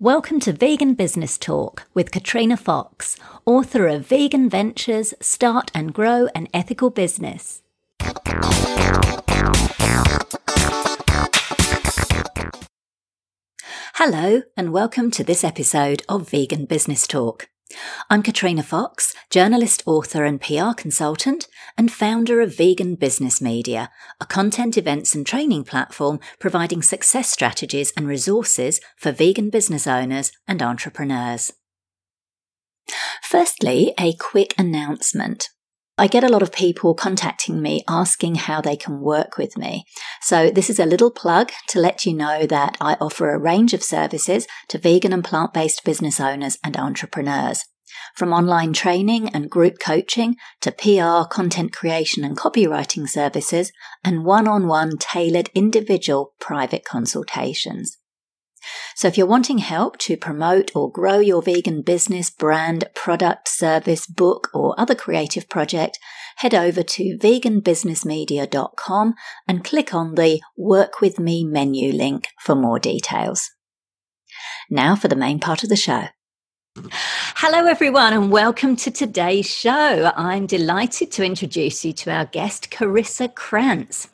Welcome to Vegan Business Talk with Katrina Fox, author of Vegan Ventures Start and Grow an Ethical Business. Hello, and welcome to this episode of Vegan Business Talk. I'm Katrina Fox, journalist, author, and PR consultant, and founder of Vegan Business Media, a content events and training platform providing success strategies and resources for vegan business owners and entrepreneurs. Firstly, a quick announcement. I get a lot of people contacting me asking how they can work with me. So this is a little plug to let you know that I offer a range of services to vegan and plant-based business owners and entrepreneurs. From online training and group coaching to PR, content creation and copywriting services and one-on-one tailored individual private consultations. So if you're wanting help to promote or grow your vegan business, brand, product, service, book, or other creative project, head over to veganbusinessmedia.com and click on the Work With Me menu link for more details. Now for the main part of the show. Hello, everyone, and welcome to today's show. I'm delighted to introduce you to our guest, Carissa Kranz.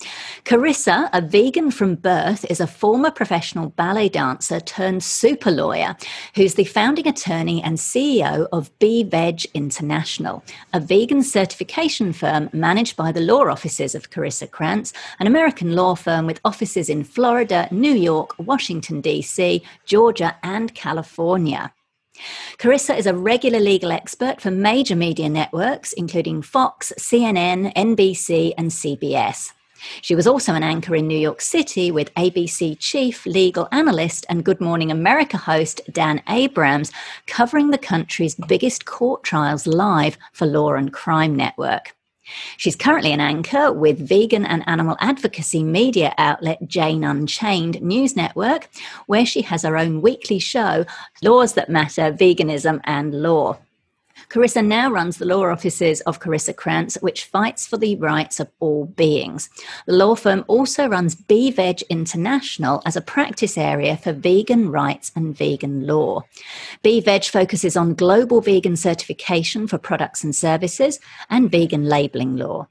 Carissa, a vegan from birth, is a former professional ballet dancer turned super lawyer who's the founding attorney and CEO of BeVeg International, a vegan certification firm managed by the law offices of Carissa Kranz, an American law firm with offices in Florida, New York, Washington, D.C., Georgia, and California. Carissa is a regular legal expert for major media networks, including Fox, CNN, NBC, and CBS. She was also an anchor in New York City with ABC chief legal analyst and Good Morning America host Dan Abrams, covering the country's biggest court trials live for Law and Crime Network. She's currently an anchor with vegan and animal advocacy media outlet Jane Unchained News Network, where she has her own weekly show, Laws That Matter Veganism and Law. Carissa now runs the law offices of Carissa Kranz, which fights for the rights of all beings. The law firm also runs BeVeg International as a practice area for vegan rights and vegan law. BeVeg focuses on global vegan certification for products and services and vegan labeling law.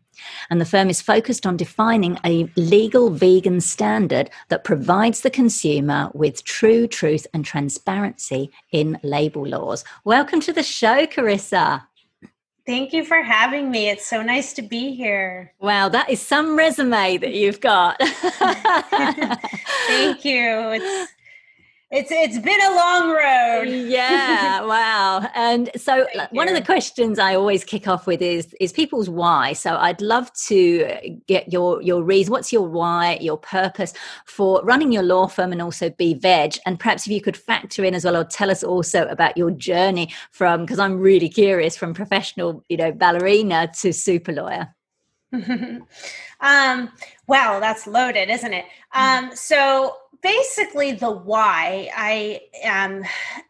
And the firm is focused on defining a legal vegan standard that provides the consumer with true truth and transparency in label laws. Welcome to the show, Carissa. Thank you for having me. It's so nice to be here. Wow, that is some resume that you've got. Thank you. It's it's it's been a long road. yeah, wow. And so Thank one you. of the questions I always kick off with is is people's why. So I'd love to get your your reason. What's your why, your purpose for running your law firm and also BeVeg? And perhaps if you could factor in as well or tell us also about your journey from because I'm really curious from professional, you know, ballerina to super lawyer. um, wow, that's loaded, isn't it? Mm. Um, so basically the why I am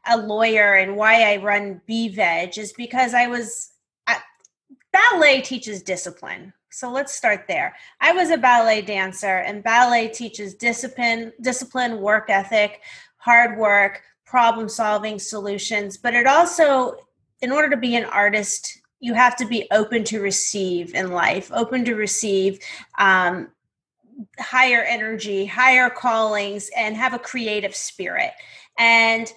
a lawyer and why I run BeVeg is because I was ballet teaches discipline. So let's start there. I was a ballet dancer and ballet teaches discipline, discipline, work ethic, hard work, problem solving solutions, but it also in order to be an artist you have to be open to receive in life open to receive um, higher energy, higher callings, and have a creative spirit. And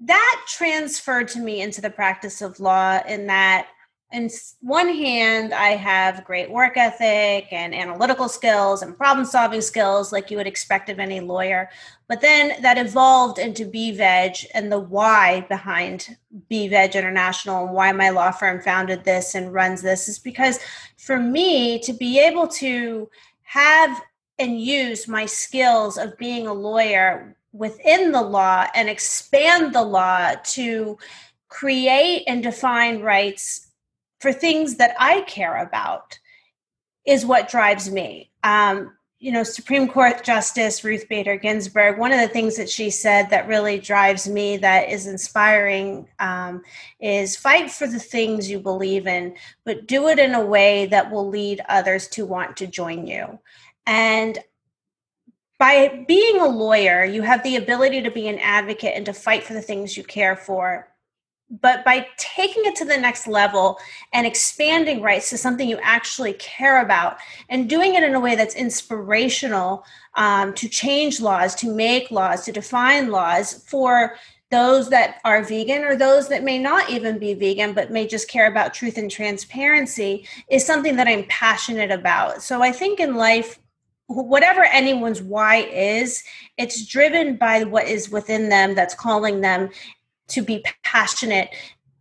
that transferred to me into the practice of law in that in one hand i have great work ethic and analytical skills and problem solving skills like you would expect of any lawyer but then that evolved into BeVeg and the why behind BeVeg International and why my law firm founded this and runs this is because for me to be able to have and use my skills of being a lawyer within the law and expand the law to create and define rights for things that I care about is what drives me. Um, you know, Supreme Court Justice Ruth Bader Ginsburg, one of the things that she said that really drives me, that is inspiring, um, is fight for the things you believe in, but do it in a way that will lead others to want to join you. And by being a lawyer, you have the ability to be an advocate and to fight for the things you care for. But by taking it to the next level and expanding rights to something you actually care about and doing it in a way that's inspirational um, to change laws, to make laws, to define laws for those that are vegan or those that may not even be vegan but may just care about truth and transparency is something that I'm passionate about. So I think in life, whatever anyone's why is, it's driven by what is within them that's calling them to be passionate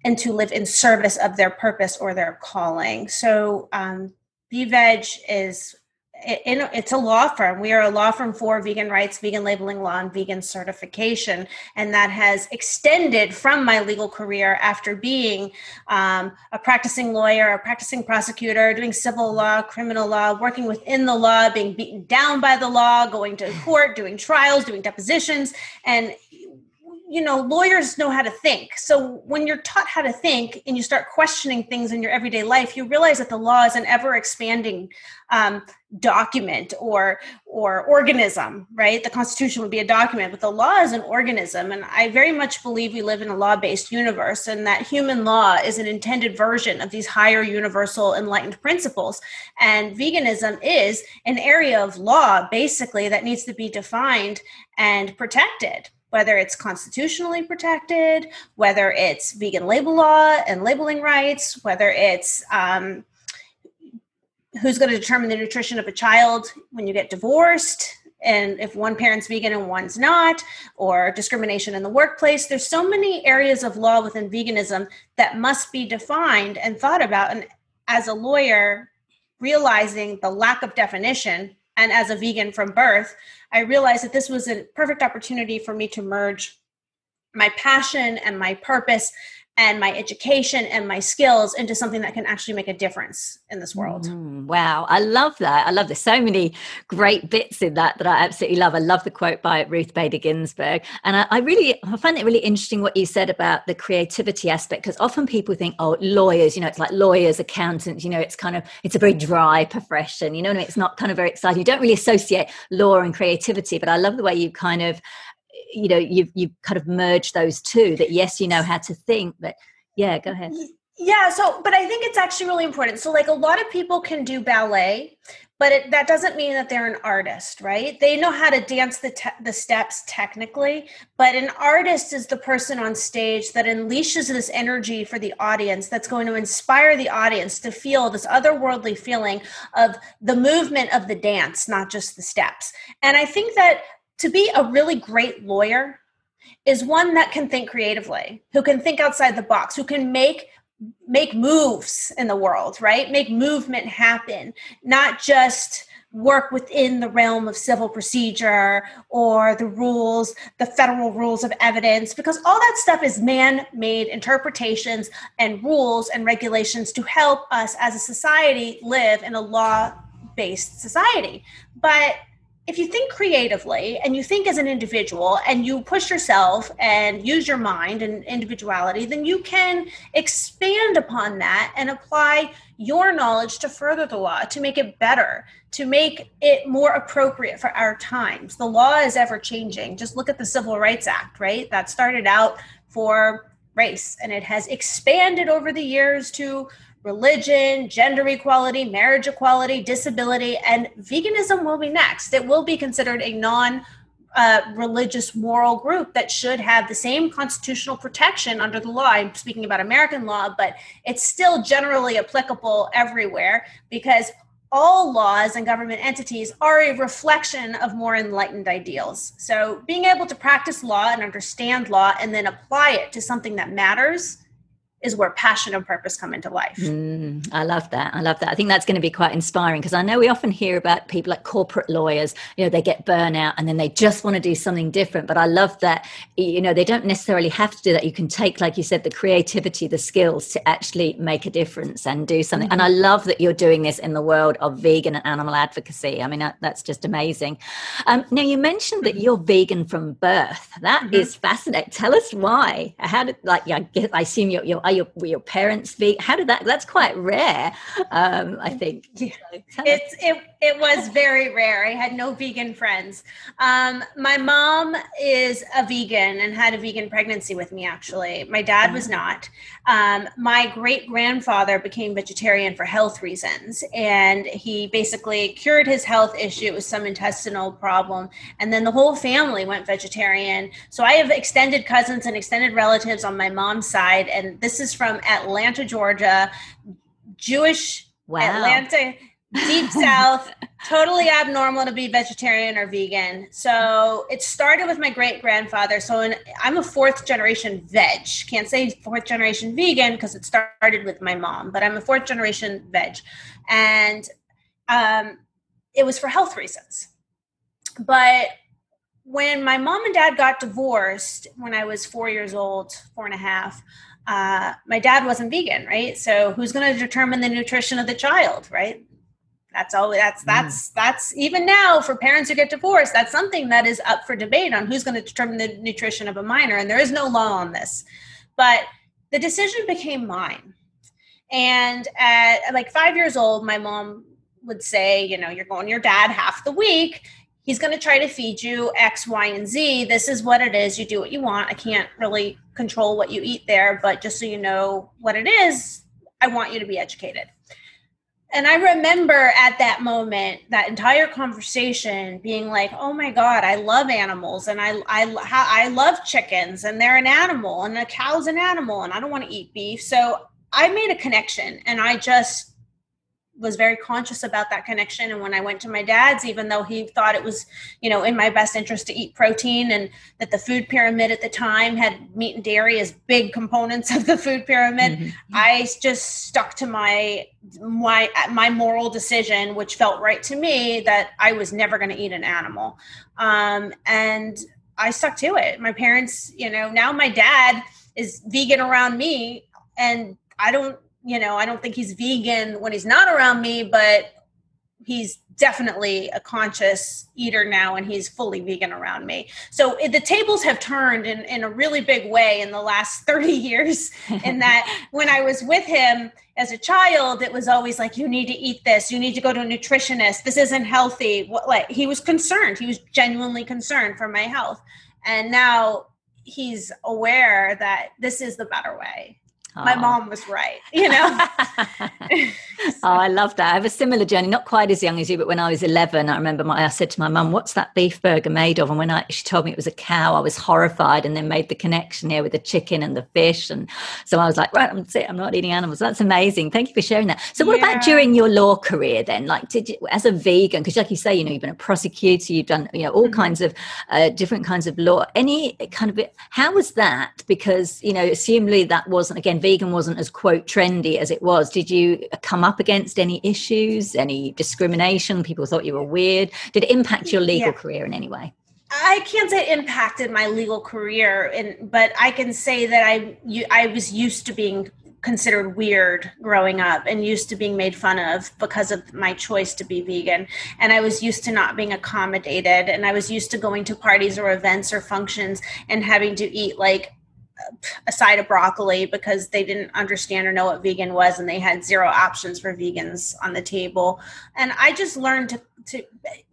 and to live in service of their purpose or their calling. So, um, Veg is it's a law firm. We are a law firm for vegan rights, vegan labeling law, and vegan certification. And that has extended from my legal career after being um, a practicing lawyer, a practicing prosecutor, doing civil law, criminal law, working within the law, being beaten down by the law, going to court, doing trials, doing depositions. And you know lawyers know how to think. So when you're taught how to think and you start questioning things in your everyday life you realize that the law is an ever expanding um, document or or organism right? The constitution would be a document but the law is an organism. And i very much believe we live in a law-based universe and that human law is an intended version of these higher universal enlightened principles. And veganism is an area of law basically that needs to be defined and protected whether it's constitutionally protected, whether it's vegan label law and labeling rights, whether it's um, who's going to determine the nutrition of a child when you get divorced, and if one parent's vegan and one's not, or discrimination in the workplace. There's so many areas of law within veganism that must be defined and thought about. And as a lawyer, realizing the lack of definition and as a vegan from birth, I realized that this was a perfect opportunity for me to merge my passion and my purpose and my education and my skills into something that can actually make a difference in this world. Mm, wow, I love that. I love there's so many great bits in that that I absolutely love. I love the quote by Ruth Bader Ginsburg, and I, I really I find it really interesting what you said about the creativity aspect because often people think, oh, lawyers, you know, it's like lawyers, accountants, you know, it's kind of it's a very dry profession. You know, I mean? it's not kind of very exciting. You don't really associate law and creativity, but I love the way you kind of you know you've you've kind of merged those two that yes you know how to think but yeah go ahead. Yeah so but i think it's actually really important. So like a lot of people can do ballet but it, that doesn't mean that they're an artist right? They know how to dance the te- the steps technically but an artist is the person on stage that unleashes this energy for the audience that's going to inspire the audience to feel this otherworldly feeling of the movement of the dance not just the steps. And i think that to be a really great lawyer is one that can think creatively, who can think outside the box, who can make make moves in the world, right? Make movement happen, not just work within the realm of civil procedure or the rules, the federal rules of evidence, because all that stuff is man made interpretations and rules and regulations to help us as a society live in a law based society. But if you think creatively and you think as an individual and you push yourself and use your mind and individuality, then you can expand upon that and apply your knowledge to further the law, to make it better, to make it more appropriate for our times. The law is ever changing. Just look at the Civil Rights Act, right? That started out for race and it has expanded over the years to religion, gender equality, marriage equality, disability, and veganism will be next. It will be considered a non uh, religious moral group that should have the same constitutional protection under the law. I'm speaking about American law, but it's still generally applicable everywhere because all laws and government entities are a reflection of more enlightened ideals. So, being able to practice law and understand law and then apply it to something that matters is where passion and purpose come into life. Mm, I love that. I love that. I think that's going to be quite inspiring because I know we often hear about people like corporate lawyers, you know, they get burnout and then they just want to do something different. But I love that, you know, they don't necessarily have to do that. You can take, like you said, the creativity, the skills to actually make a difference and do something. Mm-hmm. And I love that you're doing this in the world of vegan and animal advocacy. I mean, that, that's just amazing. Um, now, you mentioned that mm-hmm. you're vegan from birth. That mm-hmm. is fascinating. Tell us why. How did, like, yeah, I, I assume you're, you're are your were your parents vegan? How did that? That's quite rare, um, I think. Yeah. It's it it was very rare. I had no vegan friends. Um, my mom is a vegan and had a vegan pregnancy with me. Actually, my dad was mm-hmm. not. Um, my great grandfather became vegetarian for health reasons, and he basically cured his health issue. It was some intestinal problem, and then the whole family went vegetarian. So I have extended cousins and extended relatives on my mom's side, and this is from Atlanta, Georgia, Jewish wow. Atlanta deep south totally abnormal to be vegetarian or vegan. So it started with my great grandfather so in, i'm a fourth generation veg. Can't say fourth generation vegan because it started with my mom but i'm a fourth generation veg. And um, it was for health reasons. But when my mom and dad got divorced when i was four years old four and a half uh, my dad wasn't vegan right? So who's going to determine the nutrition of the child right that's all that's mm. that's mm. that's even now for parents who get divorced that's something that is up for debate on who's going to determine the nutrition of a minor and there is no law on this. But the decision became mine. And at like five years old my mom would say you know you're going your dad half the week. He's going to try to feed you x y and z. This is what it is. You do what you want. I can't really control what you eat there but just so you know what it is i want you to be educated and I remember at that moment, that entire conversation being like, "Oh my God, I love animals, and I I I love chickens, and they're an animal, and a cow's an animal, and I don't want to eat beef." So I made a connection, and I just was very conscious about that connection. And when i went to my dad's even though he thought it was you know in my best interest to eat protein and that the food pyramid at the time had meat and dairy as big components of the food pyramid mm-hmm. i just stuck to my my my moral decision which felt right to me that i was never going to eat an animal. Um, and i stuck to it. My parents you know now my dad is vegan around me and i don't you know, I don't think he's vegan when he's not around me, but he's definitely a conscious eater now and he's fully vegan around me. So the tables have turned in, in a really big way in the last 30 years. in that when I was with him as a child, it was always like, you need to eat this, you need to go to a nutritionist, this isn't healthy. What, like he was concerned, he was genuinely concerned for my health. And now he's aware that this is the better way my mom was right you know? Oh i love that. I have a similar journey not quite as young as you but when i was 11 i remember my, i said to my mum what's that beef burger made of? And when I, she told me it was a cow i was horrified and then made the connection here with the chicken and the fish. And so i was like right i'm, I'm not eating animals. That's amazing. Thank you for sharing that. So what yeah. about during your law career then? Like did you as a vegan because like you say you know you've been a prosecutor you've done you know all mm-hmm. kinds of uh, different kinds of law. Any kind of how was that? Because you know assumably that wasn't again vegan wasn't as quote trendy as it was. Did you come up against any issues any discrimination? People thought you were weird. Did it impact your legal yeah. career in any way? I can't say it impacted my legal career, and but I can say that I you, I was used to being considered weird growing up and used to being made fun of because of my choice to be vegan. And i was used to not being accommodated and i was used to going to parties or events or functions and having to eat like a side of broccoli because they didn't understand or know what vegan was and they had zero options for vegans on the table. And i just learned to, to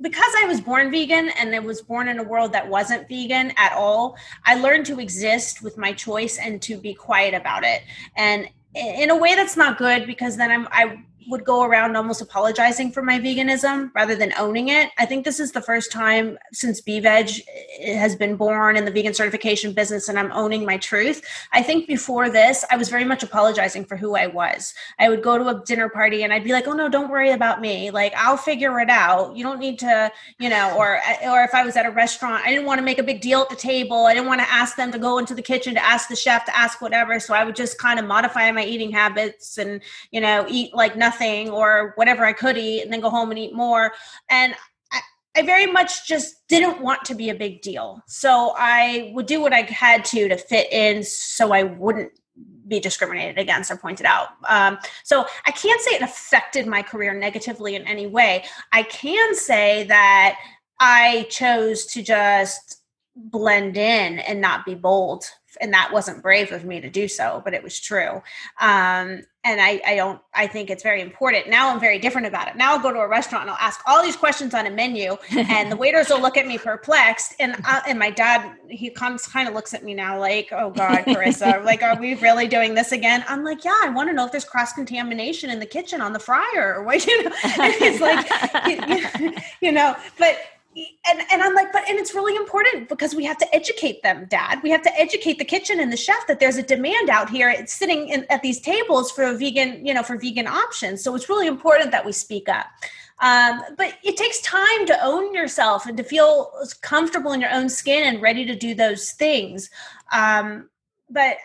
because i was born vegan and i was born in a world that wasn't vegan at all i learned to exist with my choice and to be quiet about it. And in a way that's not good because then i'm i would go around almost apologizing for my veganism rather than owning it. I think this is the first time since BeVeg has been born in the vegan certification business and I'm owning my truth. I think before this, I was very much apologizing for who I was. I would go to a dinner party and I'd be like, "Oh no, don't worry about me. Like I'll figure it out. You don't need to, you know." Or or if I was at a restaurant, I didn't want to make a big deal at the table. I didn't want to ask them to go into the kitchen to ask the chef to ask whatever. So I would just kind of modify my eating habits and you know eat like nothing nothing or whatever I could eat and then go home and eat more. And I, I very much just didn't want to be a big deal. So I would do what I had to to fit in so I wouldn't be discriminated against or pointed out. Um, so I can't say it affected my career negatively in any way. I can say that I chose to just blend in and not be bold and that wasn't brave of me to do so but it was true. Um, and I, I don't i think it's very important. Now i'm very different about it. Now i'll go to a restaurant and i'll ask all these questions on a menu and the waiters will look at me perplexed and uh, and my dad he comes kind of looks at me now like oh god carissa like are we really doing this again? I'm like yeah i want to know if there's cross contamination in the kitchen on the fryer or what you know? And it's like you, you know but and, and I'm like, but and it's really important because we have to educate them, Dad. We have to educate the kitchen and the chef that there's a demand out here. It's sitting in, at these tables for vegan, you know, for vegan options. So it's really important that we speak up. Um, but it takes time to own yourself and to feel comfortable in your own skin and ready to do those things. Um, but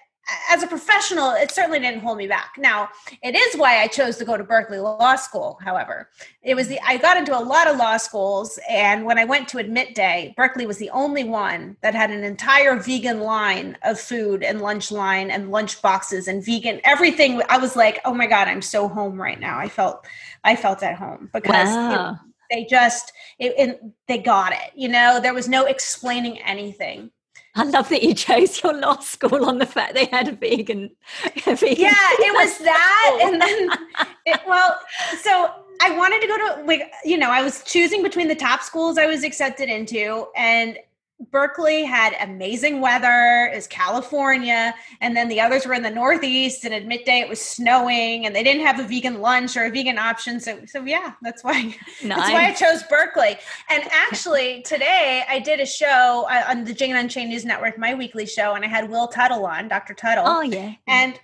as a professional, it certainly didn't hold me back. Now, it is why I chose to go to Berkeley Law School. However, it was the I got into a lot of law schools, and when I went to admit day, Berkeley was the only one that had an entire vegan line of food and lunch line and lunch boxes and vegan everything. I was like, oh my god, I'm so home right now. I felt I felt at home because. Wow. It, they just it, it, they got it you know there was no explaining anything I love that you chose your law school on the fact they had a vegan. A vegan yeah, it was that, and then it, well, so I wanted to go to like you know I was choosing between the top schools I was accepted into, and Berkeley had amazing weather, is California, and then the others were in the Northeast. And at midday, it was snowing, and they didn't have a vegan lunch or a vegan option. So, so yeah, that's why nice. that's why I chose Berkeley. And actually, today I did a show uh, on the Jane Unchained News Network, my weekly show, and I had Will Tuttle on, Dr. Tuttle. Oh yeah, and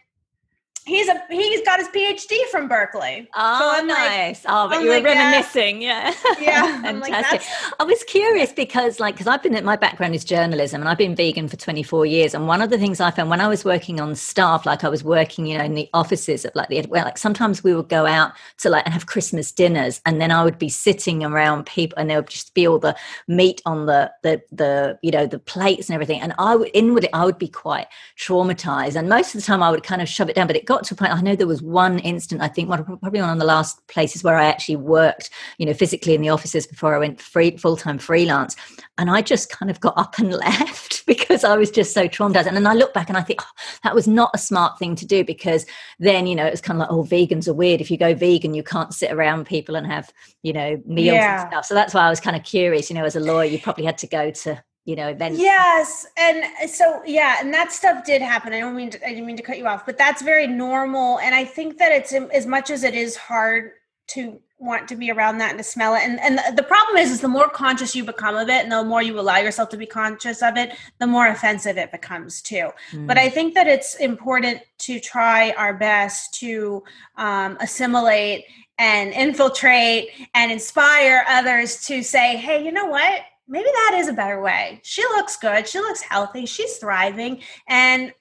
he's a he's got his PhD from Berkeley. Oh, so nice. Like, oh, but I'm you were like, reminiscing, uh, yeah. Yeah, fantastic. Like, I was curious because, like, because I've been my background is journalism, and I've been vegan for 24 years. And one of the things I found when I was working on staff, like I was working, you know, in the offices of like the well, like sometimes we would go out to like and have Christmas dinners, and then I would be sitting around people, and there would just be all the meat on the the the you know the plates and everything, and I would inwardly I would be quite traumatized, and most of the time I would kind of shove it down, but it got got to a point i know there was one instant i think one probably one of the last places where i actually worked you know physically in the offices before i went free full-time freelance. And i just kind of got up and left because i was just so traumatized. And then i look back and i think oh, that was not a smart thing to do because then you know it was kind of like oh vegans are weird. If you go vegan you can't sit around people and have you know meals yeah. and stuff. So that's why i was kind of curious you know as a lawyer you probably had to go to you know events yes and so yeah and that stuff did happen. I don't mean to, i didn't mean to cut you off but that's very normal and i think that it's as much as it is hard to want to be around that and to smell it and and the problem is is the more conscious you become of it and the more you allow yourself to be conscious of it the more offensive it becomes too. Mm. but i think that it's important to try our best to um, assimilate and infiltrate and inspire others to say hey you know what maybe that is a better way. She looks good. She looks healthy. She's thriving. And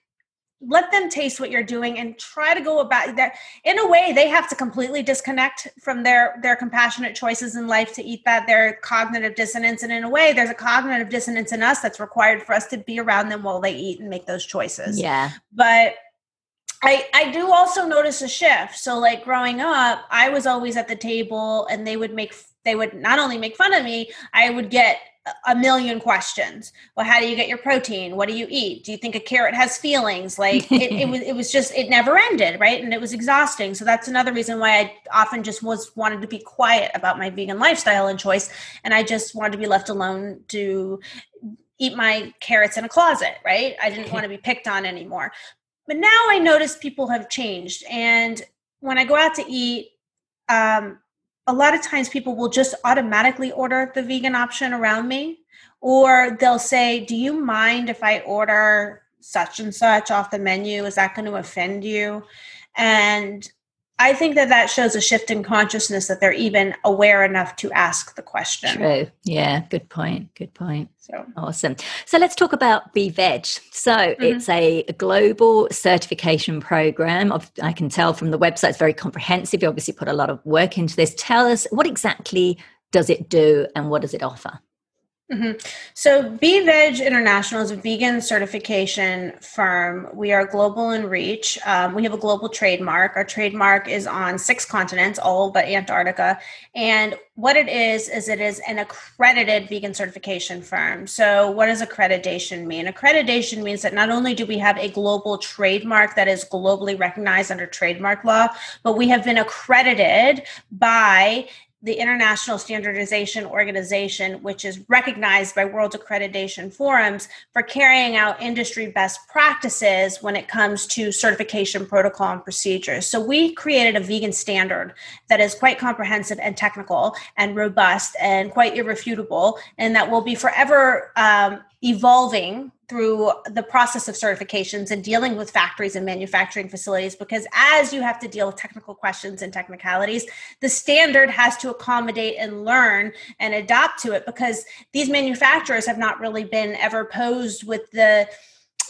let them taste what you're doing and try to go about that in a way they have to completely disconnect from their their compassionate choices in life to eat that their cognitive dissonance and in a way there's a cognitive dissonance in us that's required for us to be around them while they eat and make those choices yeah but I, I do also notice a shift. So like growing up, I was always at the table and they would make they would not only make fun of me, I would get a million questions. Well, how do you get your protein? What do you eat? Do you think a carrot has feelings? Like it, it, was, it was just, it never ended, right? And it was exhausting. So that's another reason why I often just was wanted to be quiet about my vegan lifestyle and choice. And I just wanted to be left alone to eat my carrots in a closet, right? I didn't want to be picked on anymore. But now I notice people have changed. And when I go out to eat, um, a lot of times people will just automatically order the vegan option around me or they'll say do you mind if i order such and such off the menu? Is that going to offend you? And I think that that shows a shift in consciousness that they're even aware enough to ask the question. True. Yeah. Good point. Good point. So awesome. So let's talk about BeVeg. So mm-hmm. it's a, a, global certification program. I can tell from the website it's very comprehensive. You obviously put a lot of work into this. Tell us what exactly does it do and what does it offer? Mm-hmm. So, BeVeg International is a vegan certification firm. We are global in reach. Um, we have a global trademark. Our trademark is on six continents, all but Antarctica. And what it is, is it is an accredited vegan certification firm. So, what does accreditation mean? Accreditation means that not only do we have a global trademark that is globally recognized under trademark law, but we have been accredited by the International Standardization Organization, which is recognized by World Accreditation Forums for carrying out industry best practices when it comes to certification protocol and procedures. So, we created a vegan standard that is quite comprehensive and technical and robust and quite irrefutable, and that will be forever um, evolving through the process of certifications and dealing with factories and manufacturing facilities because as you have to deal with technical questions and technicalities the standard has to accommodate and learn and adapt to it because these manufacturers have not really been ever posed with the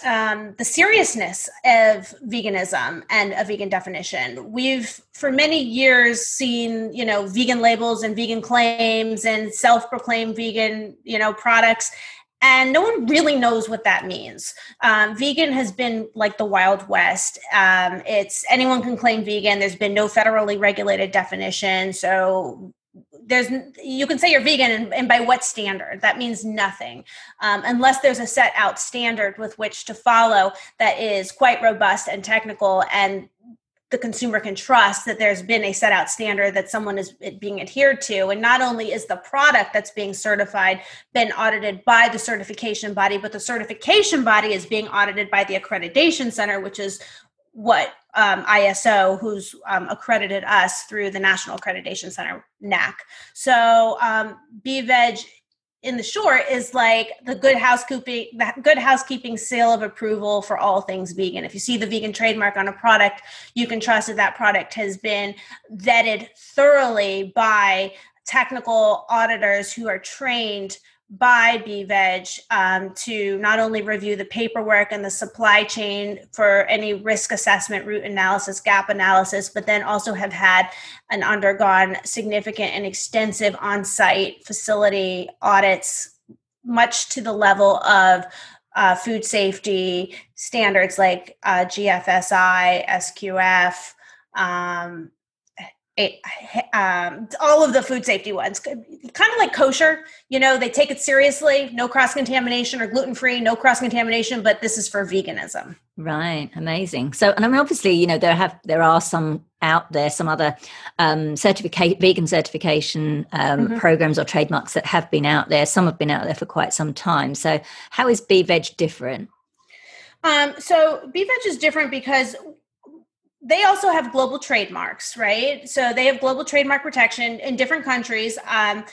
um, the seriousness of veganism and a vegan definition. We've for many years seen, you know, vegan labels and vegan claims and self-proclaimed vegan, you know, products and no one really knows what that means. Um, vegan has been like the Wild West. Um, it's anyone can claim vegan. There's been no federally regulated definition. So there's you can say you're vegan and, and by what standard that means nothing um, unless there's a set out standard with which to follow that is quite robust and technical and the consumer can trust that there's been a set out standard that someone is being adhered to. And not only is the product that's being certified been audited by the certification body but the certification body is being audited by the accreditation center which is what um, iso who's um, accredited us through the national accreditation center nac so um, BeVeg in the short is like the good housekeeping the good housekeeping seal of approval for all things vegan. If you see the vegan trademark on a product you can trust that that product has been vetted thoroughly by technical auditors who are trained by BeVeg um, to not only review the paperwork and the supply chain for any risk assessment, root analysis, gap analysis, but then also have had and undergone significant and extensive on site facility audits, much to the level of uh, food safety standards like uh, GFSI, SQF. Um, um, all of the food safety ones, kind of like kosher. You know, they take it seriously. No cross contamination or gluten free. No cross contamination. But this is for veganism. Right. Amazing. So, and I mean, obviously, you know, there have there are some out there, some other um, certificate vegan certification um, mm-hmm. programs or trademarks that have been out there. Some have been out there for quite some time. So, how is BeVeg different? Um, so BeVeg is different because they also have global trademarks, right? So they have global trademark protection in different countries. Um,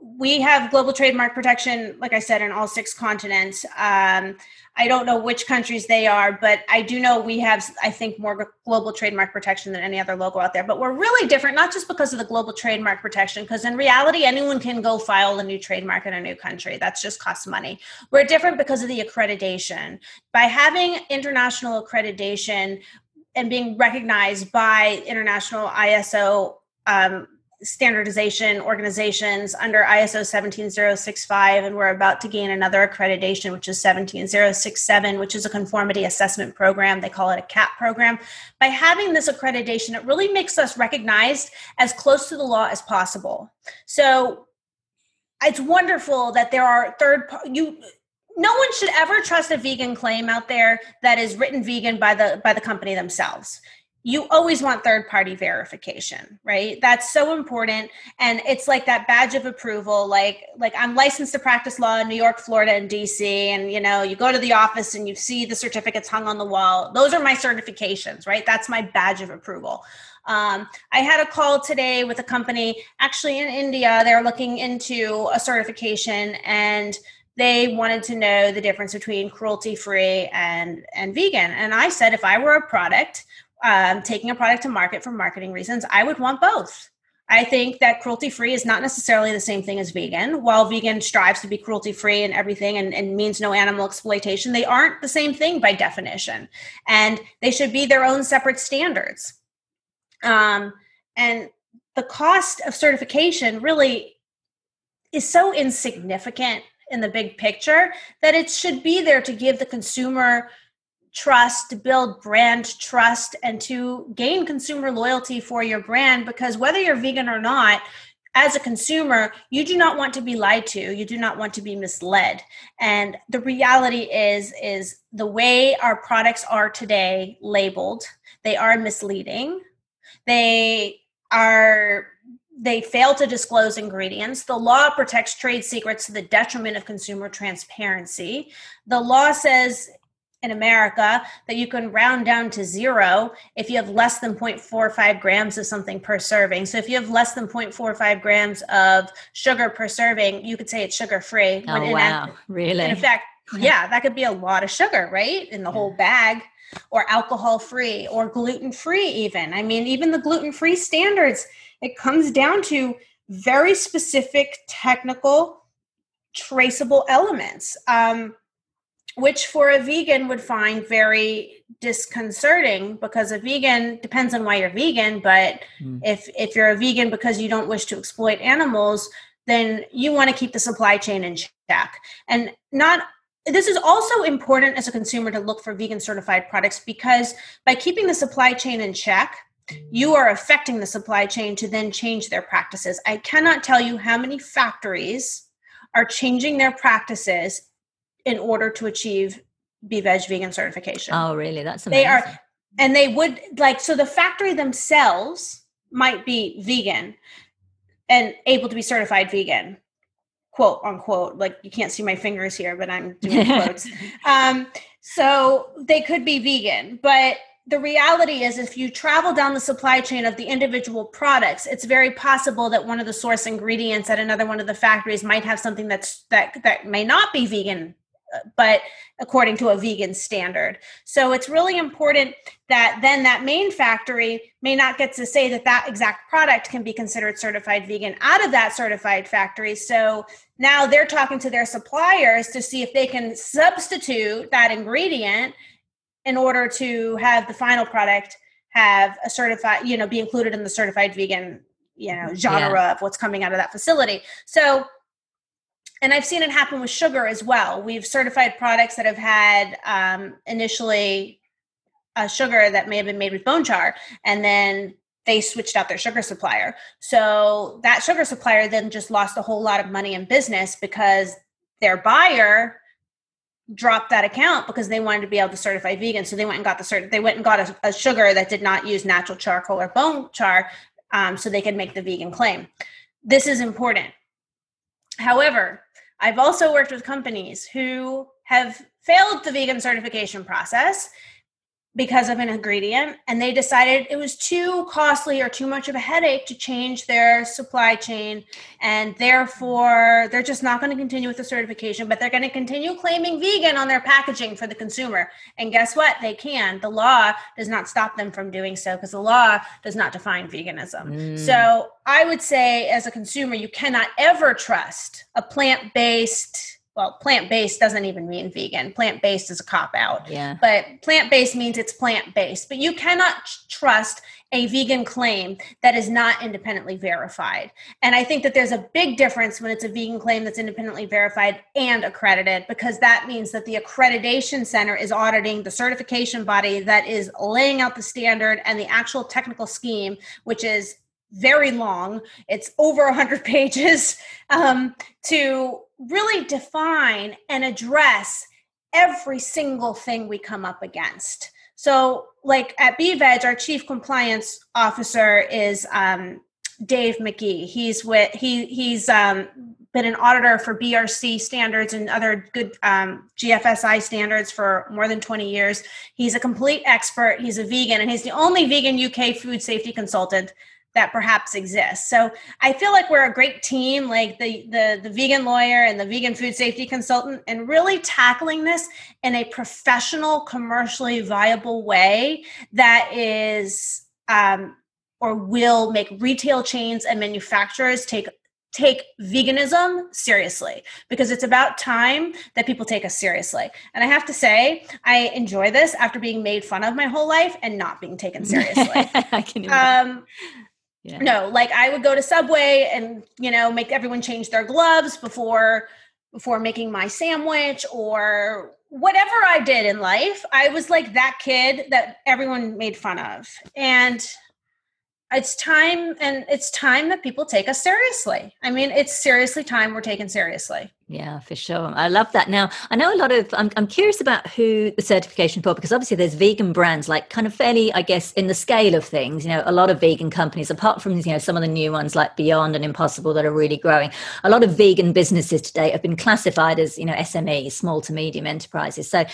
we have global trademark protection, like I said, in all six continents. Um, I don't know which countries they are, but I do know we have, I think, more global trademark protection than any other logo out there. But we're really different, not just because of the global trademark protection, because in reality, anyone can go file a new trademark in a new country. That's just costs money. We're different because of the accreditation. By having international accreditation, and being recognized by international ISO um, standardization organizations under ISO 17065, and we're about to gain another accreditation, which is 17067, which is a conformity assessment program. They call it a CAP program. By having this accreditation, it really makes us recognized as close to the law as possible. So it's wonderful that there are third you no one should ever trust a vegan claim out there that is written vegan by the by the company themselves. You always want third party verification right? That's so important. And it's like that badge of approval like like i'm licensed to practice law in new york florida and dc and you know you go to the office and you see the certificates hung on the wall. Those are my certifications right? That's my badge of approval. Um, I had a call today with a company actually in India. They're looking into a certification and they wanted to know the difference between cruelty free and and vegan. And i said if i were a product um, taking a product to market for marketing reasons i would want both. I think that cruelty free is not necessarily the same thing as vegan. While vegan strives to be cruelty free and everything and, and means no animal exploitation they aren't the same thing by definition. And they should be their own separate standards. Um, and the cost of certification really is so insignificant in the big picture that it should be there to give the consumer trust to build brand trust and to gain consumer loyalty for your brand because whether you're vegan or not as a consumer, you do not want to be lied to. You do not want to be misled. And the reality is, is the way our products are today labeled, they are misleading. They are they fail to disclose ingredients. The law protects trade secrets to the detriment of consumer transparency. The law says in America that you can round down to zero if you have less than 0.45 grams of something per serving. So if you have less than 0.45 grams of sugar per serving, you could say it's sugar free. Oh, wow. really? In fact, yeah, that could be a lot of sugar, right? In the whole bag or alcohol free or gluten free, even. I mean, even the gluten free standards, it comes down to very specific technical traceable elements. Um, which for a vegan would find very disconcerting because a vegan depends on why you're vegan but mm. if if you're a vegan because you don't wish to exploit animals then you want to keep the supply chain in check and not this is also important as a consumer to look for vegan certified products because by keeping the supply chain in check you are affecting the supply chain to then change their practices i cannot tell you how many factories are changing their practices in order to achieve BeVeg vegan certification. Oh, really? That's amazing. They are, and they would like so the factory themselves might be vegan and able to be certified vegan, quote unquote. Like you can't see my fingers here, but I'm doing quotes. Um, so they could be vegan, but the reality is if you travel down the supply chain of the individual products it's very possible that one of the source ingredients at another one of the factories might have something that's that that may not be vegan uh, but according to a vegan standard. So it's really important that then that main factory may not get to say that that exact product can be considered certified vegan out of that certified factory. So now they're talking to their suppliers to see if they can substitute that ingredient in order to have the final product have a certified, you know, be included in the certified vegan, you know, genre yeah. of what's coming out of that facility. So and I've seen it happen with sugar as well. We've certified products that have had um, initially a sugar that may have been made with bone char, and then they switched out their sugar supplier. So that sugar supplier then just lost a whole lot of money in business because their buyer dropped that account because they wanted to be able to certify vegan. So they went and got the cert. They went and got a, a sugar that did not use natural charcoal or bone char, um, so they could make the vegan claim. This is important. However, I've also worked with companies who have failed the vegan certification process because of an ingredient and they decided it was too costly or too much of a headache to change their supply chain and therefore they're just not going to continue with the certification but they're going to continue claiming vegan on their packaging for the consumer. And guess what? They can. The law does not stop them from doing so because the law does not define veganism. Mm. so i would say as a consumer you cannot ever trust a plant-based well, plant based doesn't even mean vegan. Plant based is a cop out. Yeah. But plant based means it's plant based. But you cannot trust a vegan claim that is not independently verified. And I think that there's a big difference when it's a vegan claim that's independently verified and accredited, because that means that the accreditation center is auditing the certification body that is laying out the standard and the actual technical scheme, which is very long. It's over 100 pages um, to really define and address every single thing we come up against. So, like at BeVeg, our chief compliance officer is um, Dave McGee. He's with he he's um, been an auditor for BRC standards and other good um, GFSI standards for more than 20 years. He's a complete expert. He's a vegan, and he's the only vegan UK food safety consultant that perhaps exists. So I feel like we're a great team, like the the the vegan lawyer and the vegan food safety consultant, and really tackling this in a professional, commercially viable way that is um, or will make retail chains and manufacturers take take veganism seriously because it's about time that people take us seriously. And I have to say, I enjoy this after being made fun of my whole life and not being taken seriously. I can um, yeah. No, like I would go to Subway and, you know, make everyone change their gloves before before making my sandwich or whatever I did in life, I was like that kid that everyone made fun of. And it's time and it's time that people take us seriously. I mean, it's seriously time we're taken seriously. Yeah, for sure. I love that. Now, I know a lot of, I'm, I'm curious about who the certification for, because obviously there's vegan brands, like kind of fairly, I guess, in the scale of things, you know, a lot of vegan companies, apart from, you know, some of the new ones like Beyond and Impossible that are really growing, a lot of vegan businesses today have been classified as, you know, SMEs, small to medium enterprises. So,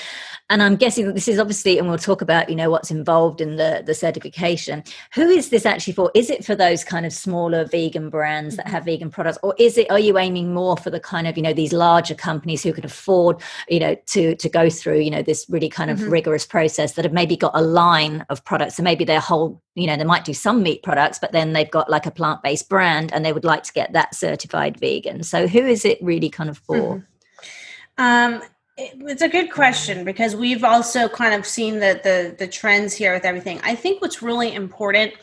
and I'm guessing that this is obviously, and we'll talk about, you know, what's involved in the, the certification. Who is this actually for? Is it for those kind of smaller vegan brands that mm-hmm. have vegan products, or is it, are you aiming more for the kind of, you know, the these larger companies who can afford you know to to go through you know this really kind of mm-hmm. rigorous process that have maybe got a line of products so maybe their whole you know they might do some meat products but then they've got like a plant-based brand and they would like to get that certified vegan so who is it really kind of for mm-hmm. um it's a good question because we've also kind of seen the, the the trends here with everything. I think what's really important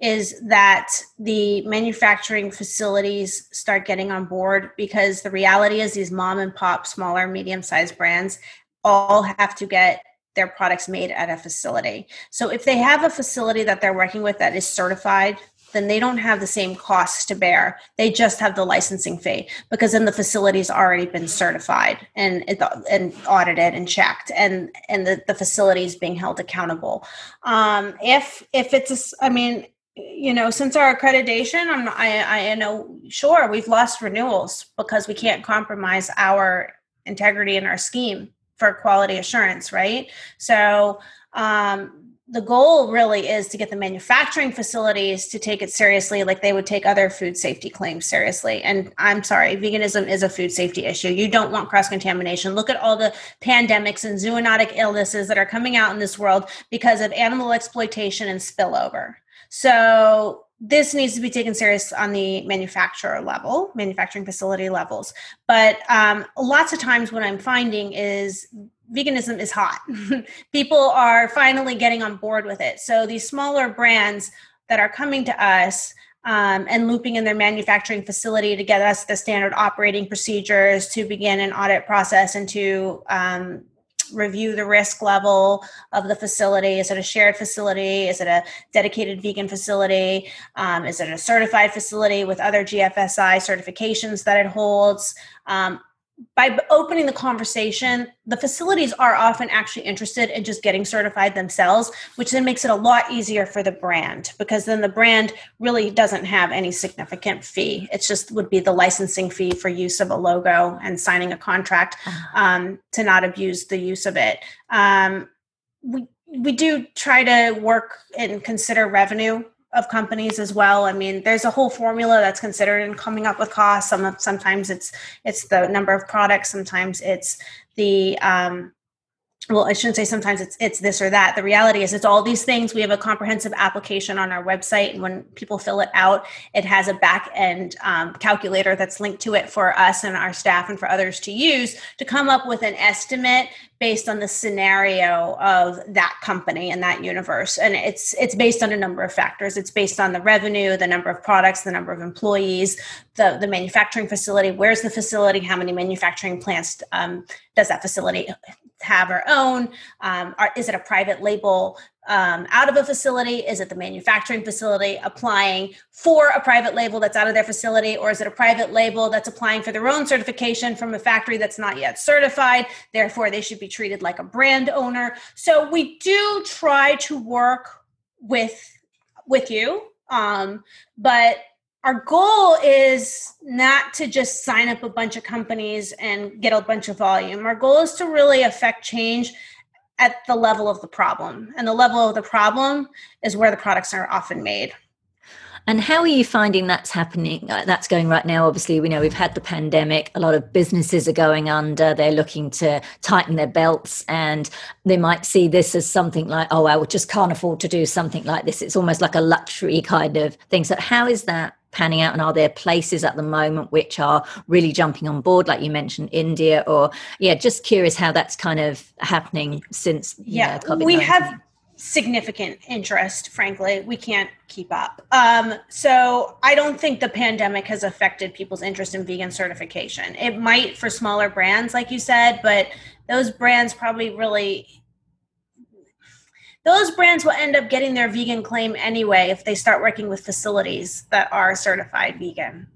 is that the manufacturing facilities start getting on board because the reality is these mom and pop, smaller, medium sized brands all have to get their products made at a facility. So if they have a facility that they're working with that is certified, then they don't have the same costs to bear. They just have the licensing fee because then the facility's already been certified and and audited and checked, and and the, the facility is being held accountable. Um, if if it's, a, I mean, you know, since our accreditation, I'm, I, I know, sure, we've lost renewals because we can't compromise our integrity and our scheme for quality assurance, right? So, um, the goal really is to get the manufacturing facilities to take it seriously like they would take other food safety claims seriously. And i'm sorry veganism is a food safety issue. You don't want cross contamination look at all the pandemics and zoonotic illnesses that are coming out in this world because of animal exploitation and spillover so this needs to be taken serious on the manufacturer level, manufacturing facility levels. But um, lots of times, what I'm finding is veganism is hot. People are finally getting on board with it. So these smaller brands that are coming to us um, and looping in their manufacturing facility to get us the standard operating procedures to begin an audit process and to um, review the risk level of the facility. Is it a shared facility? Is it a dedicated vegan facility? Um, is it a certified facility with other GFSI certifications that it holds? Um, by opening the conversation, the facilities are often actually interested in just getting certified themselves, which then makes it a lot easier for the brand because then the brand really doesn't have any significant fee. It just would be the licensing fee for use of a logo and signing a contract uh-huh. um, to not abuse the use of it. Um, we we do try to work and consider revenue of companies as well. I mean, there's a whole formula that's considered in coming up with costs. Some sometimes it's it's the number of products. Sometimes it's the um, well i shouldn't say sometimes it's it's this or that the reality is it's all these things we have a comprehensive application on our website and when people fill it out it has a back end um, calculator that's linked to it for us and our staff and for others to use to come up with an estimate based on the scenario of that company and that universe. And it's it's based on a number of factors. It's based on the revenue the number of products the number of employees the the manufacturing facility. Where's the facility? How many manufacturing plants um, does that facility have or own? Um, are, is it a private label um, out of a facility? Is it the manufacturing facility applying for a private label that's out of their facility? Or is it a private label that's applying for their own certification from a factory that's not yet certified? Therefore, they should be treated like a brand owner. So we do try to work with with you um, but our goal is not to just sign up a bunch of companies and get a bunch of volume. Our goal is to really affect change at the level of the problem. And the level of the problem is where the products are often made. And how are you finding that's happening? Uh, that's going right now. Obviously, we know we've had the pandemic. A lot of businesses are going under. They're looking to tighten their belts, and they might see this as something like, "Oh, I just can't afford to do something like this." It's almost like a luxury kind of thing. So, how is that panning out and are there places at the moment which are really jumping on board like you mentioned india or yeah just curious how that's kind of happening since yeah know, we have significant interest frankly. We can't keep up. Um, so i don't think the pandemic has affected people's interest in vegan certification. It might for smaller brands like you said but those brands probably really those brands will end up getting their vegan claim anyway if they start working with facilities that are certified vegan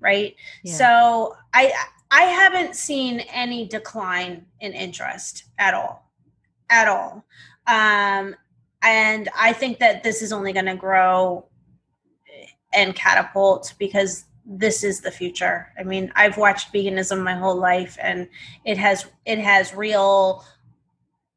right yeah. so i i haven't seen any decline in interest at all at all um, and I think that this is only going to grow and catapult because this is the future. I mean, I've watched veganism my whole life and it has it has real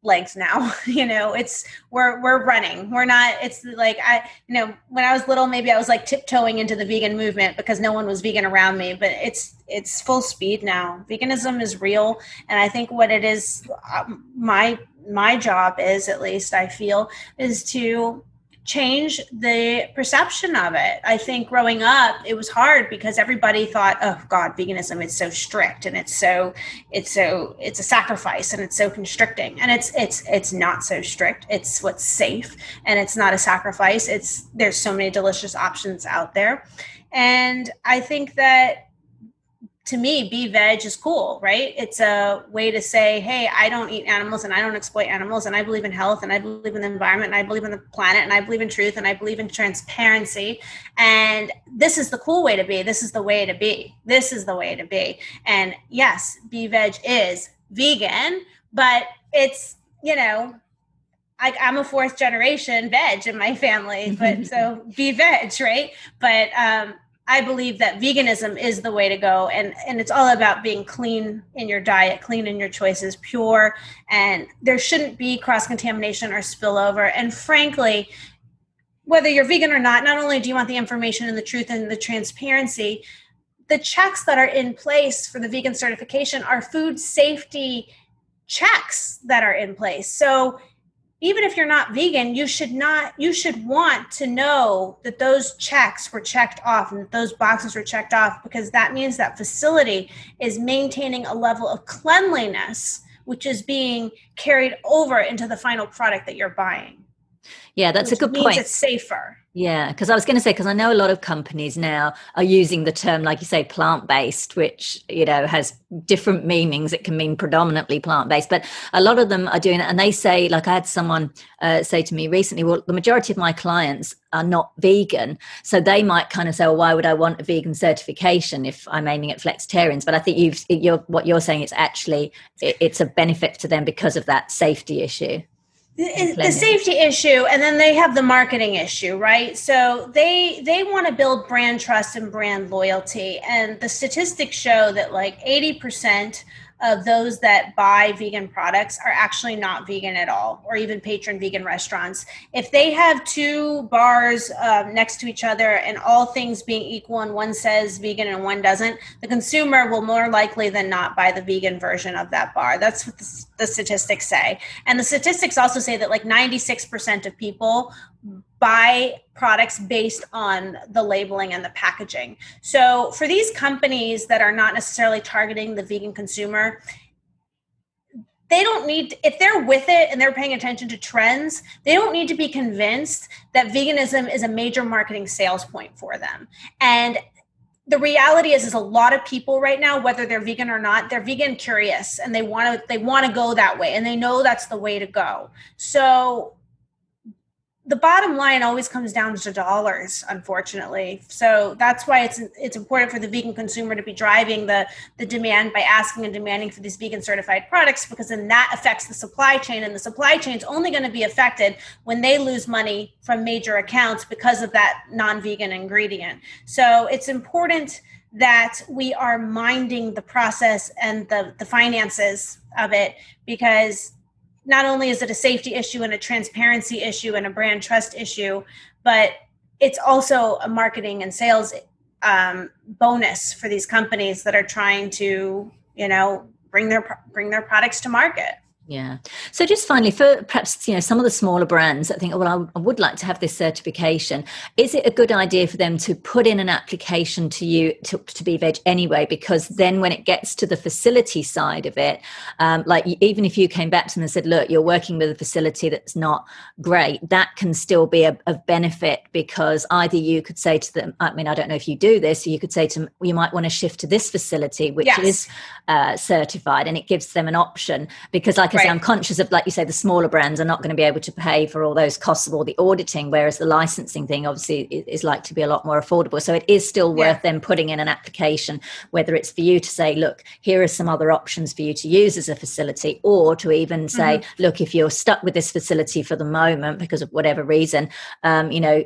legs now. you know, it's we're we're running. We're not it's like I you know, when I was little maybe I was like tiptoeing into the vegan movement because no one was vegan around me, but it's it's full speed now. Veganism is real and I think what it is um, my my job is at least i feel is to change the perception of it. I think growing up it was hard because everybody thought oh god veganism is so strict and it's so it's so it's a sacrifice and it's so constricting. And it's it's it's not so strict. It's what's safe and it's not a sacrifice. It's there's so many delicious options out there. And i think that to me, BeVeg is cool, right? It's a way to say, hey, I don't eat animals and I don't exploit animals and I believe in health and I believe in the environment and I believe in the planet and I believe in truth and I believe in transparency. And this is the cool way to be. This is the way to be. This is the way to be. And yes, BeVeg is vegan, but it's, you know, I, am a fourth generation veg in my family, but so BeVeg, right? But um, I believe that veganism is the way to go and and it's all about being clean in your diet, clean in your choices, pure and there shouldn't be cross contamination or spillover and frankly whether you're vegan or not, not only do you want the information and the truth and the transparency, the checks that are in place for the vegan certification are food safety checks that are in place. So even if you're not vegan you should not you should want to know that those checks were checked off and that those boxes were checked off because that means that facility is maintaining a level of cleanliness which is being carried over into the final product that you're buying yeah that's a good point it's safer yeah, because I was going to say because I know a lot of companies now are using the term, like you say, plant based, which you know has different meanings. It can mean predominantly plant based, but a lot of them are doing it. And they say, like I had someone uh, say to me recently, well, the majority of my clients are not vegan, so they might kind of say, well, why would I want a vegan certification if I'm aiming at flexitarians? But I think you've you're, what you're saying is actually it, it's a benefit to them because of that safety issue the safety issue and then they have the marketing issue right? So they they want to build brand trust and brand loyalty and the statistics show that like 80% of those that buy vegan products are actually not vegan at all, or even patron vegan restaurants. If they have two bars um, next to each other and all things being equal, and one says vegan and one doesn't, the consumer will more likely than not buy the vegan version of that bar. That's what the, the statistics say. And the statistics also say that like 96% of people buy products based on the labeling and the packaging. So for these companies that are not necessarily targeting the vegan consumer, they don't need if they're with it and they're paying attention to trends they don't need to be convinced that veganism is a major marketing sales point for them and the reality is is a lot of people right now whether they're vegan or not they're vegan curious and they want to they want to go that way and they know that's the way to go so the bottom line always comes down to dollars unfortunately. So that's why it's it's important for the vegan consumer to be driving the the demand by asking and demanding for these vegan certified products because then that affects the supply chain and the supply chain is only going to be affected when they lose money from major accounts because of that non-vegan ingredient. So it's important that we are minding the process and the the finances of it because not only is it a safety issue and a transparency issue and a brand trust issue, but it's also a marketing and sales um, bonus for these companies that are trying to, you know, bring their bring their products to market. Yeah. So just finally, for perhaps you know some of the smaller brands that think, well, I, would like to have this certification. Is it a good idea for them to put in an application to you to, to BeVeg anyway? Because then when it gets to the facility side of it, um, like even if you came back to them and said, look, you're working with a facility that's not great, that can still be a, of benefit because either you could say to them, I mean, I don't know if you do this, you could say to them, you might want to shift to this facility, which yes. is uh, certified, and it gives them an option because like right. I'm conscious of, like you say, the smaller brands are not going to be able to pay for all those costs of all the auditing, whereas the licensing thing obviously is like to be a lot more affordable. So it is still worth yeah. them putting in an application, whether it's for you to say, look, here are some other options for you to use as a facility, or to even say, mm-hmm. look, if you're stuck with this facility for the moment because of whatever reason, um, you know,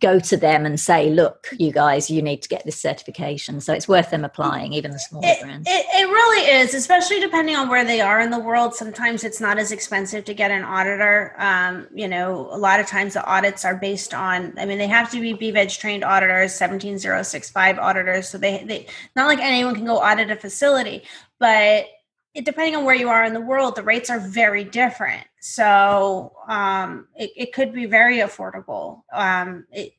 go to them and say, look, you guys, you need to get this certification. So it's worth them applying, even the smaller it, brands. It, it really is, especially depending on where they are in the world. Sometimes it's not as expensive to get an auditor. Um, you know, a lot of times the audits are based on, I mean, they have to be BeVeg trained auditors, 17065 auditors. So they, they, not like anyone can go audit a facility, but it, depending on where you are in the world, the rates are very different. So um, it, it, could be very affordable. Um, it,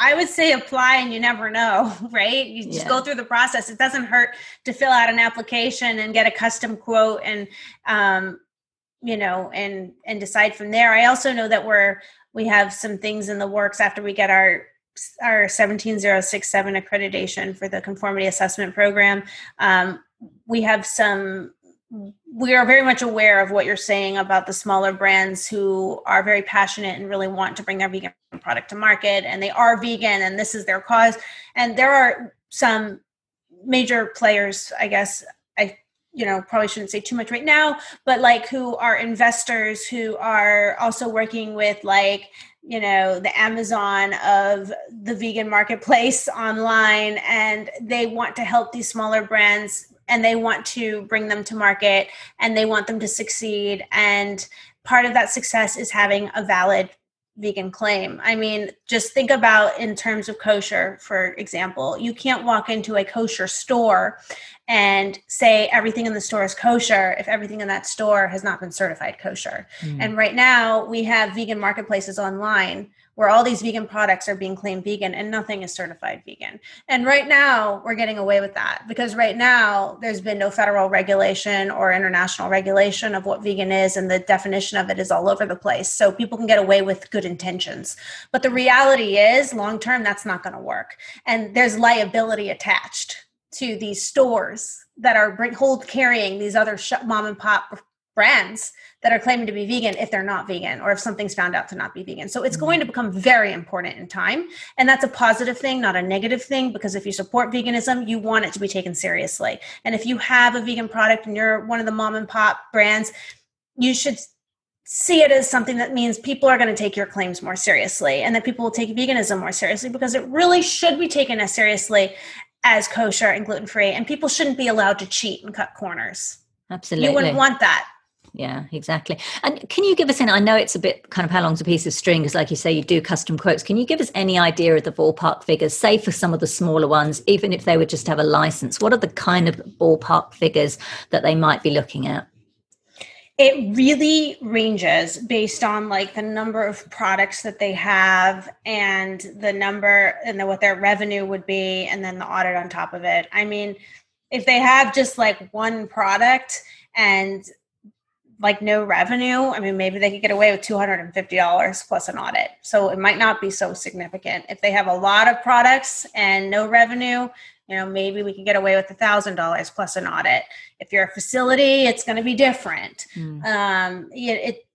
I would say apply and you never know, right? You just yeah. go through the process. It doesn't hurt to fill out an application and get a custom quote and um, you know and and decide from there. I also know that we're we have some things in the works after we get our our 17067 accreditation for the conformity assessment program. Um, we have some we are very much aware of what you're saying about the smaller brands who are very passionate and really want to bring their vegan product to market and they are vegan and this is their cause. And there are some major players i guess i you know probably shouldn't say too much right now but like who are investors who are also working with like you know the amazon of the vegan marketplace online and they want to help these smaller brands and they want to bring them to market and they want them to succeed and part of that success is having a valid vegan claim. I mean, just think about in terms of kosher, for example, you can't walk into a kosher store and say everything in the store is kosher if everything in that store has not been certified kosher. Mm. And right now, we have vegan marketplaces online where all these vegan products are being claimed vegan and nothing is certified vegan. And right now, we're getting away with that because right now, there's been no federal regulation or international regulation of what vegan is, and the definition of it is all over the place. So people can get away with good intentions. But the reality is, long term, that's not going to work. And there's liability attached to these stores that are hold carrying these other mom and pop brands that are claiming to be vegan if they're not vegan or if something's found out to not be vegan. So it's going to mm-hmm. become very important in time. And that's a positive thing, not a negative thing, because if you support veganism, you want it to be taken seriously. And if you have a vegan product and you're one of the mom and pop brands, you should see it as something that means people are going to take your claims more seriously and that people will take veganism more seriously because it really should be taken as seriously as kosher and gluten free and people shouldn't be allowed to cheat and cut corners absolutely you wouldn't want that yeah exactly. And can you give us an i know it's a bit kind of how long's a piece of string because like you say you do custom quotes. Can you give us any idea of the ballpark figures? Say for some of the smaller ones even if they would just have a license what are the kind of ballpark figures that they might be looking at? It really ranges based on like the number of products that they have and the number and the, what their revenue would be and then the audit on top of it. I mean if they have just like one product and like no revenue, I mean, maybe they could get away with $250 plus an audit. So it might not be so significant. If they have a lot of products and no revenue, you know, maybe we can get away with $1,000 plus an audit. If you're a facility, it's going to be different. Mm. Um, it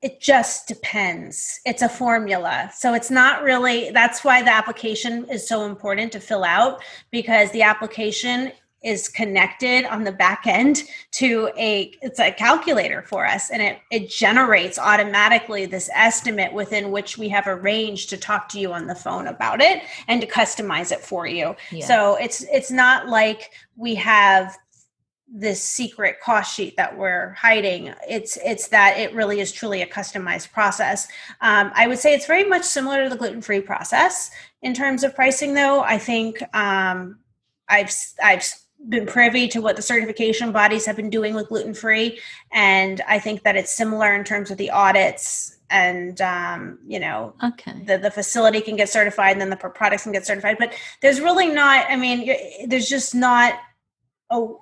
it just depends. It's a formula. So it's not really, that's why the application is so important to fill out because the application is connected on the back end to a it's a calculator for us and it it generates automatically this estimate within which we have a range to talk to you on the phone about it and to customize it for you. Yeah. so it's it's not like we have this secret cost sheet that we're hiding. It's it's that it really is truly a customized process. Um, i would say it's very much similar to the gluten-free process in terms of pricing though. I think um, i've i've been privy to what the certification bodies have been doing with gluten free, and I think that it's similar in terms of the audits and um, you know okay. the, the facility can get certified and then the products can get certified but there's really not i mean there's just not oh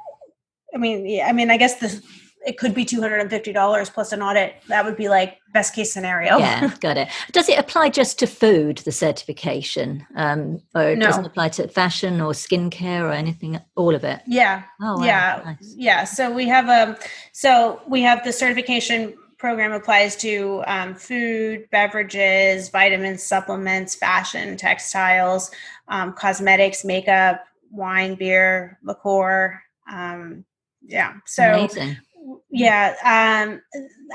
i mean yeah, i mean i guess the it could be $250 plus an audit. That would be like best case scenario. Yeah, got it. Does it apply just to food, the certification? Um, or it no. doesn't apply to fashion or skincare or anything, all of it? Yeah. Oh, wow. yeah. Nice. Yeah. So we have a, um, so we have the certification program applies to um, food, beverages, vitamins, supplements, fashion, textiles, um, cosmetics, makeup, wine, beer, liqueur. Um, yeah. So Amazing yeah. Um,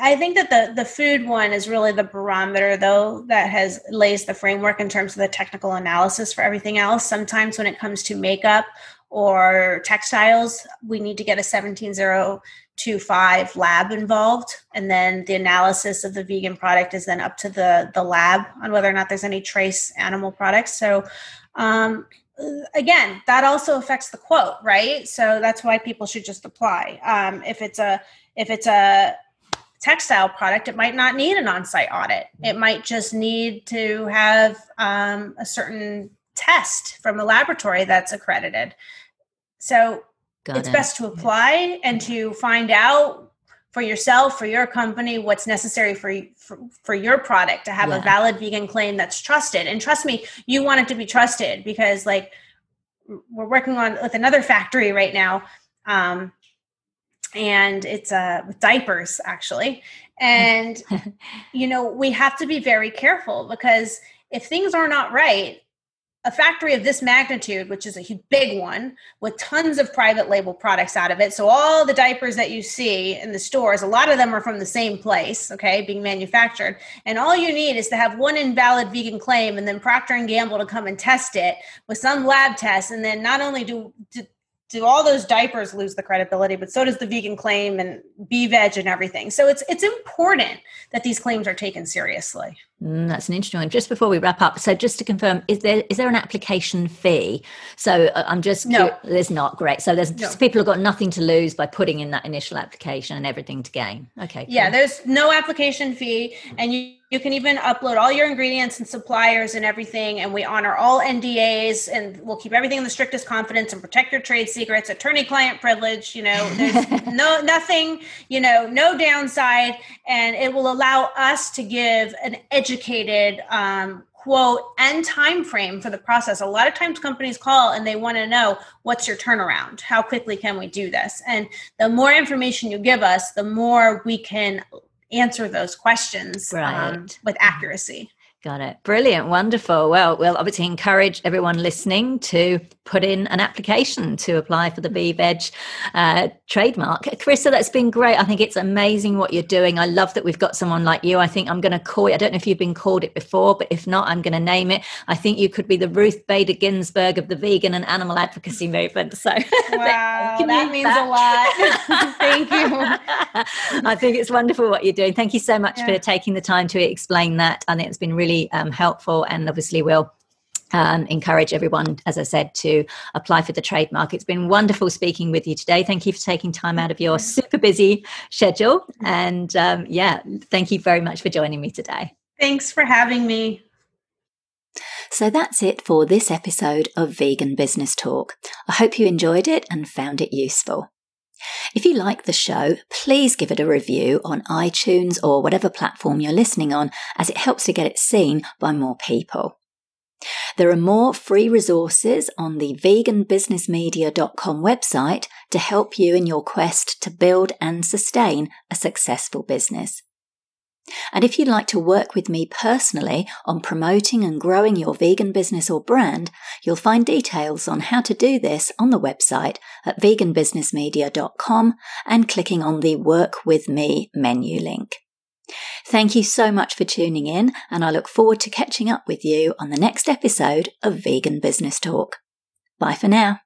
i think that the the food one is really the barometer though that has lays the framework in terms of the technical analysis for everything else. Sometimes when it comes to makeup or textiles we need to get a 17025 lab involved and then the analysis of the vegan product is then up to the the lab on whether or not there's any trace animal products. So um, again that also affects the quote right? So that's why people should just apply. Um, if it's a if it's a textile product it might not need an on-site audit. It might just need to have um, a certain test from a laboratory that's accredited. So Got it's it. best to apply and to find out for yourself for your company what's necessary for for, for your product to have yeah. a valid vegan claim that's trusted and trust me you want it to be trusted because like we're working on with another factory right now um, and it's uh, diapers actually and you know we have to be very careful because if things are not right a factory of this magnitude, which is a big one, with tons of private label products out of it. So all the diapers that you see in the stores, a lot of them are from the same place, okay, being manufactured. And all you need is to have one invalid vegan claim, and then Procter and Gamble to come and test it with some lab test, and then not only do, do do all those diapers lose the credibility but so does the vegan claim and BeVeg and everything so it's it's important that these claims are taken seriously mm, that's an interesting one just before we wrap up so just to confirm is there is there an application fee so uh, i'm just no there's not great so there's no. people have got nothing to lose by putting in that initial application and everything to gain okay yeah cool. there's no application fee and you you can even upload all your ingredients and suppliers and everything, and we honor all NDAs and we'll keep everything in the strictest confidence and protect your trade secrets, attorney client privilege. You know, there's no nothing, you know, no downside, and it will allow us to give an educated um, quote and time frame for the process a lot of times companies call and they want to know what's your turnaround how quickly can we do this and the more information you give us the more we can answer those questions right. um, with accuracy. Got it. Brilliant. Wonderful. Well, we'll obviously encourage everyone listening to put in an application to apply for the BeVeg uh, trademark. Carissa, that's been great. I think it's amazing what you're doing. I love that we've got someone like you. I think I'm going to call it, I don't know if you've been called it before, but if not, I'm going to name it. I think you could be the Ruth Bader Ginsburg of the vegan and animal advocacy movement. So wow, that means that. a lot. Thank you. I think it's wonderful what you're doing. Thank you so much yeah. for taking the time to explain that. I think it's been really really um, helpful and obviously will um, encourage everyone, as I said, to apply for the trademark. It's been wonderful speaking with you today. Thank you for taking time out of your super busy schedule. And um, yeah, thank you very much for joining me today. Thanks for having me. So that's it for this episode of Vegan Business Talk. I hope you enjoyed it and found it useful. If you like the show, please give it a review on iTunes or whatever platform you're listening on, as it helps to get it seen by more people. There are more free resources on the veganbusinessmedia.com website to help you in your quest to build and sustain a successful business. And if you'd like to work with me personally on promoting and growing your vegan business or brand, you'll find details on how to do this on the website at veganbusinessmedia.com and clicking on the Work With Me menu link. Thank you so much for tuning in, and I look forward to catching up with you on the next episode of Vegan Business Talk. Bye for now.